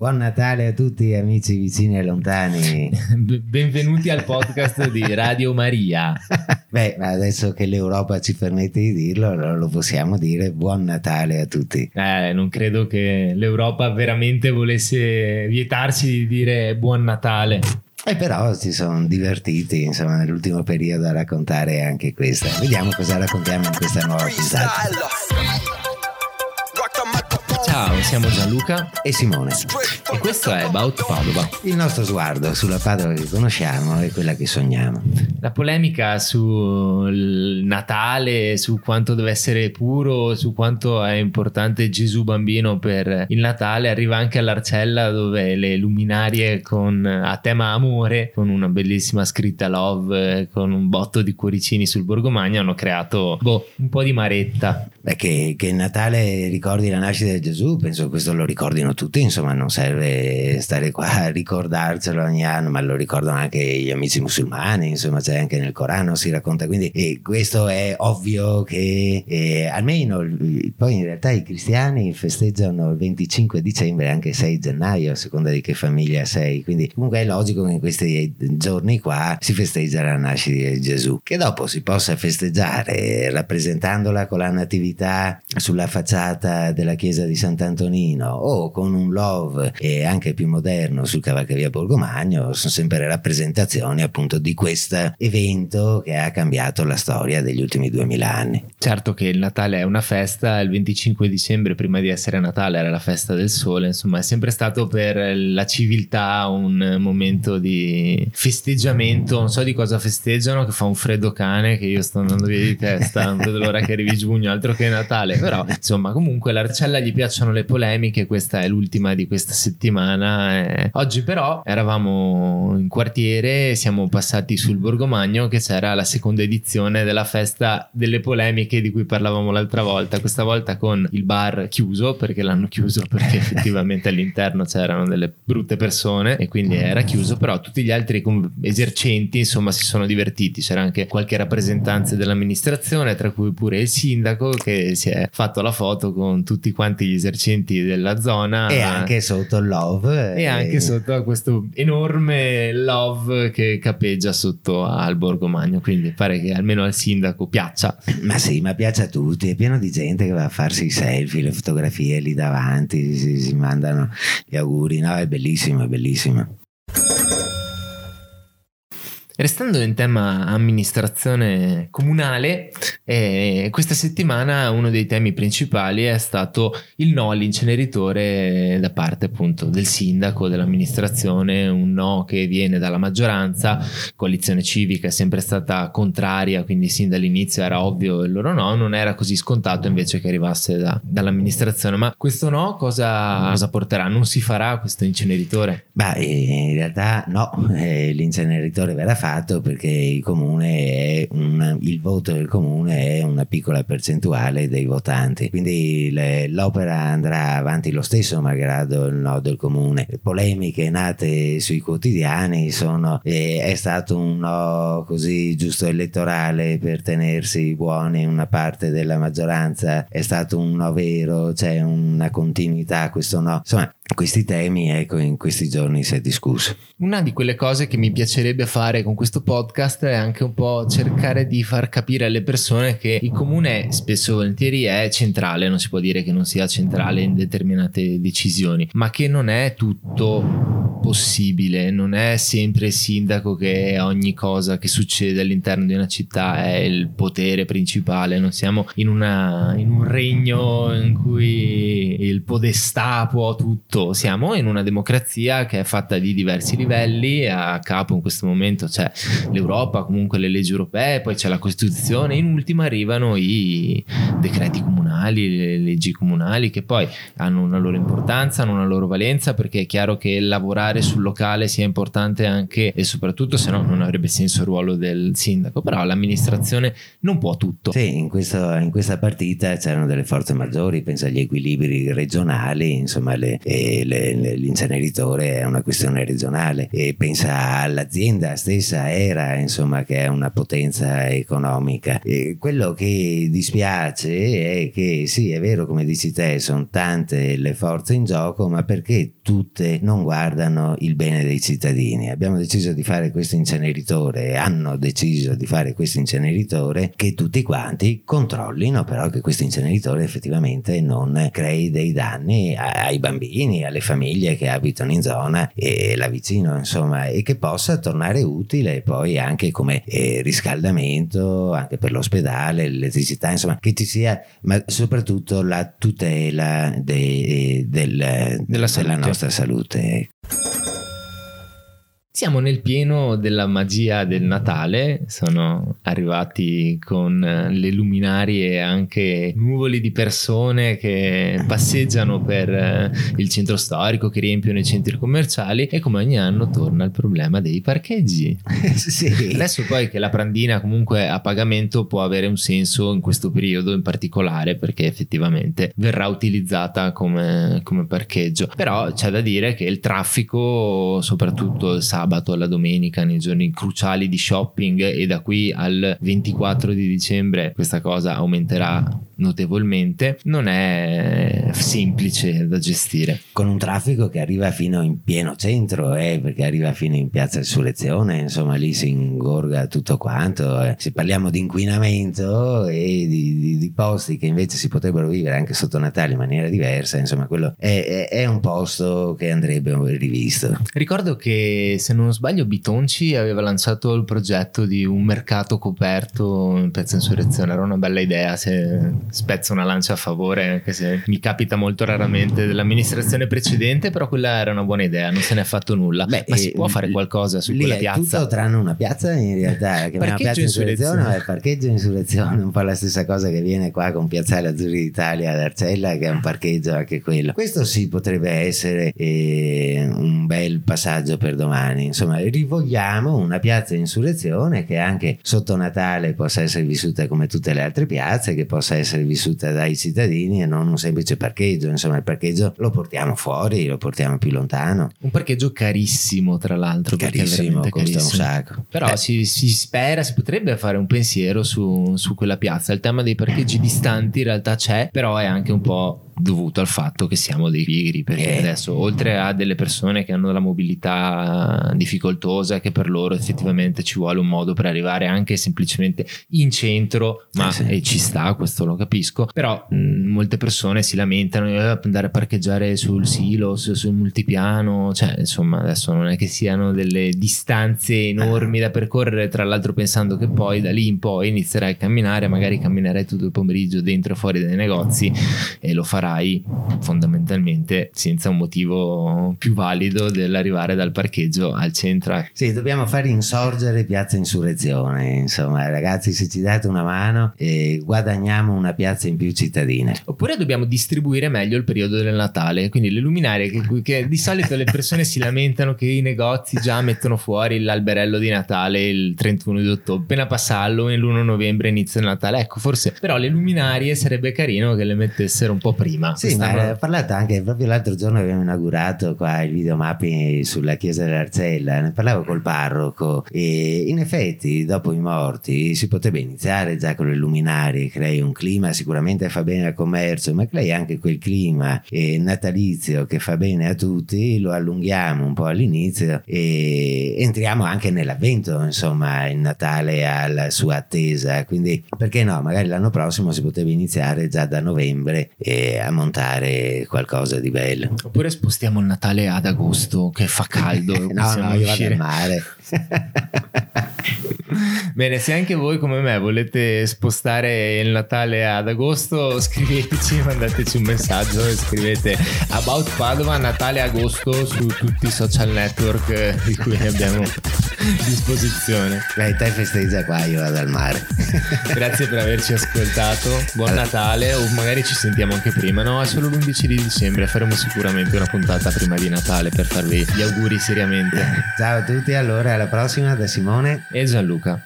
Buon Natale a tutti amici vicini e lontani. Benvenuti al podcast di Radio Maria. Beh, ma adesso che l'Europa ci permette di dirlo, allora lo possiamo dire. Buon Natale a tutti. Eh, non credo che l'Europa veramente volesse vietarci di dire buon Natale. E però si sono divertiti, insomma, nell'ultimo periodo a raccontare anche questa. Vediamo cosa raccontiamo in questa nuova puntata. Ciao, siamo Gianluca e Simone. E questo è About Padova. Il nostro sguardo sulla Padova che conosciamo e quella che sogniamo. La polemica sul Natale, su quanto deve essere puro, su quanto è importante Gesù bambino per il Natale, arriva anche all'Arcella dove le luminarie con, a tema amore, con una bellissima scritta love, con un botto di cuoricini sul Borgomagno, hanno creato boh, un po' di maretta. Beh, che, che Natale ricordi la nascita di Gesù, penso che questo lo ricordino tutti, insomma non serve stare qua a ricordarcelo ogni anno, ma lo ricordano anche gli amici musulmani, insomma c'è anche nel Corano, si racconta, quindi questo è ovvio che eh, almeno poi in realtà i cristiani festeggiano il 25 dicembre, anche 6 gennaio, a seconda di che famiglia sei, quindi comunque è logico che in questi giorni qua si festeggia la nascita di Gesù, che dopo si possa festeggiare rappresentandola con la natività sulla facciata della chiesa di Sant'Antonino o con un love e anche più moderno sul Cavalcavia Borgomagno sono sempre rappresentazioni appunto di questo evento che ha cambiato la storia degli ultimi duemila anni. Certo che il Natale è una festa, il 25 dicembre prima di essere Natale era la festa del sole, insomma è sempre stato per la civiltà un momento di festeggiamento, non so di cosa festeggiano, che fa un freddo cane che io sto andando via di testa, non vedo l'ora che arrivi giugno, altro che Natale, però insomma comunque l'Arcella gli piacciono le polemiche, questa è l'ultima di questa settimana. Eh. Oggi però eravamo in quartiere, siamo passati sul Borgomagno che c'era la seconda edizione della festa delle polemiche di cui parlavamo l'altra volta, questa volta con il bar chiuso perché l'hanno chiuso perché effettivamente all'interno c'erano delle brutte persone e quindi era chiuso, però tutti gli altri esercenti insomma si sono divertiti, c'era anche qualche rappresentante dell'amministrazione, tra cui pure il sindaco che che si è fatto la foto con tutti quanti gli esercenti della zona. E anche sotto il love e, e anche sotto questo enorme love che capeggia sotto al Borgomagno quindi pare che almeno al sindaco piaccia. Ma sì ma piace a tutti. È pieno di gente che va a farsi i selfie le fotografie lì davanti si, si mandano gli auguri. No è bellissimo è bellissimo Restando in tema amministrazione comunale, eh, questa settimana uno dei temi principali è stato il no all'inceneritore da parte appunto del sindaco, dell'amministrazione, un no che viene dalla maggioranza, coalizione civica è sempre stata contraria, quindi sin dall'inizio era ovvio il loro no, non era così scontato invece che arrivasse da, dall'amministrazione, ma questo no cosa, cosa, porterà? Non si farà questo inceneritore? Beh, in realtà no, eh, l'inceneritore verrà fatto fatto perché il comune è un, il voto del comune è una piccola percentuale dei votanti, quindi le, l'opera andrà avanti lo stesso malgrado il no del comune. Le polemiche nate sui quotidiani sono eh, è stato un no così giusto elettorale per tenersi buoni una parte della maggioranza, è stato un no vero, c'è una continuità, questo no. Insomma, questi temi, ecco, in questi giorni si è discusso. Una di quelle cose che mi piacerebbe fare con questo podcast è anche un po' cercare di far capire alle persone che il comune spesso e volentieri è centrale, non si può dire che non sia centrale in determinate decisioni, ma che non è tutto possibile, non è sempre il sindaco che ogni cosa che succede all'interno di una città è il potere principale, non siamo in, una, in un regno in cui podestà può tutto. Siamo in una democrazia che è fatta di diversi livelli, a capo in questo momento c'è l'Europa, comunque le leggi europee, poi c'è la Costituzione, in ultima arrivano i decreti comunali, le leggi comunali che poi hanno una loro importanza, hanno una loro valenza perché è chiaro che lavorare sul locale sia importante anche e soprattutto se no non avrebbe senso il ruolo del sindaco, però l'amministrazione non può tutto. Sì, in, questo, in questa partita c'erano delle forze maggiori, pensa agli equilibri regionali, insomma le, eh, le, le, l'inceneritore è una questione regionale e pensa all'azienda stessa era insomma che è una potenza economica e quello che dispiace è che sì, è vero come dici te, sono tante le forze in gioco, ma perché tutte non guardano il bene dei cittadini? Abbiamo deciso di fare questo inceneritore, hanno deciso di fare questo inceneritore che tutti quanti controllino però che questo inceneritore effettivamente non crei dei danni ai bambini, alle famiglie che abitano in zona e là vicino, insomma, e che possa tornare utile poi anche come eh, riscaldamento, anche per l'ospedale, l'elettricità, insomma, che ci sia, ma soprattutto la tutela de, del, della, della nostra salute. Siamo nel pieno della magia del Natale, sono arrivati con eh, le luminarie anche nuvoli di persone che passeggiano per eh, il centro storico, che riempiono i centri commerciali e come ogni anno torna il problema dei parcheggi. sì. Adesso poi che la prandina comunque a pagamento può avere un senso in questo periodo in particolare perché effettivamente verrà utilizzata come, come parcheggio, però c'è da dire che il traffico, soprattutto il sabato, sabato alla domenica nei giorni cruciali di shopping e da qui al 24 di dicembre questa cosa aumenterà notevolmente. Non è semplice da gestire. Con un traffico che arriva fino in pieno centro eh, perché arriva fino in piazza Insurrezione insomma lì si ingorga tutto quanto eh. se parliamo di inquinamento e di, di, di, posti che invece si potrebbero vivere anche sotto Natale in maniera diversa insomma quello è, è, è un posto che andrebbe rivisto. Ricordo che se non non sbaglio Bitonci aveva lanciato il progetto di un mercato coperto in Piazza Insurrezione, era una bella idea se spezzo una lancia a favore, anche se mi capita molto raramente dell'amministrazione precedente, però quella era una buona idea, non se ne è fatto nulla. Beh, Ma si può fare qualcosa su quella piazza? Tutto tranne una piazza in realtà, che è piazza Insurrezione, è parcheggio Insurrezione, un po' la stessa cosa che viene qua con Piazzale Azzurri d'Italia ad Arcella, che è un parcheggio anche quello. Questo sì potrebbe essere eh, un bel passaggio per domani insomma rivogliamo una piazza di insurrezione che anche sotto Natale possa essere vissuta come tutte le altre piazze, che possa essere vissuta dai cittadini e non un semplice parcheggio, insomma il parcheggio lo portiamo fuori, lo portiamo più lontano. Un parcheggio carissimo tra l'altro, carissimo, costa carissimo. un sacco. Però si, si, spera, si potrebbe fare un pensiero su, su quella piazza, il tema dei parcheggi distanti in realtà c'è, però è anche un po' dovuto al fatto che siamo dei pigri perché eh. adesso oltre a delle persone che hanno la mobilità difficoltosa che per loro effettivamente ci vuole un modo per arrivare anche semplicemente in centro ma eh sì. e ci sta questo lo capisco però mh, molte persone si lamentano eh, andare a parcheggiare sul silos sul multipiano cioè insomma adesso non è che siano delle distanze enormi da percorrere tra l'altro pensando che poi da lì in poi inizierai a camminare magari camminerai tutto il pomeriggio dentro e fuori dai negozi e lo farai farai fondamentalmente senza un motivo più valido dell'arrivare dal parcheggio al centro. Sì, dobbiamo far insorgere Piazza Insurrezione, insomma ragazzi se ci date una mano eh, guadagniamo una piazza in più cittadina. Oppure dobbiamo distribuire meglio il periodo del Natale, quindi le luminarie che, che di solito le persone si lamentano che i negozi già mettono fuori l'alberello di Natale il 31 di ottobre, appena passa Halloween l'1 novembre inizia il Natale, ecco forse però le luminarie sarebbe carino che le mettessero un po' prima prima. Sì, ma ho parlato anche proprio l'altro giorno abbiamo inaugurato qua il videomapping sulla chiesa dell'Arzella, ne parlavo col parroco e in effetti dopo i morti si potrebbe iniziare già con le luminarie, crei un clima, sicuramente fa bene al commercio, ma crei anche quel clima eh, natalizio che fa bene a tutti, lo allunghiamo un po' all'inizio e entriamo anche nell'avvento, insomma, il Natale ha la sua attesa, quindi perché no, magari l'anno prossimo si potrebbe iniziare già da novembre e a montare qualcosa di bello. Oppure spostiamo il Natale ad agosto che fa caldo. no, no, io vado al mare. Bene, se anche voi come me volete spostare il Natale ad agosto, scriveteci, mandateci un messaggio e scrivete About Padova Natale agosto su tutti i social network di cui abbiamo disposizione. Beh, te festeggia qua, io vado al mare. Grazie per averci ascoltato. Buon allora. Natale o magari ci sentiamo anche prima. No, è solo l'11 di dicembre. Faremo sicuramente una puntata prima di Natale per farvi gli auguri seriamente. Ciao a tutti, allora alla prossima da Simone e Gianluca.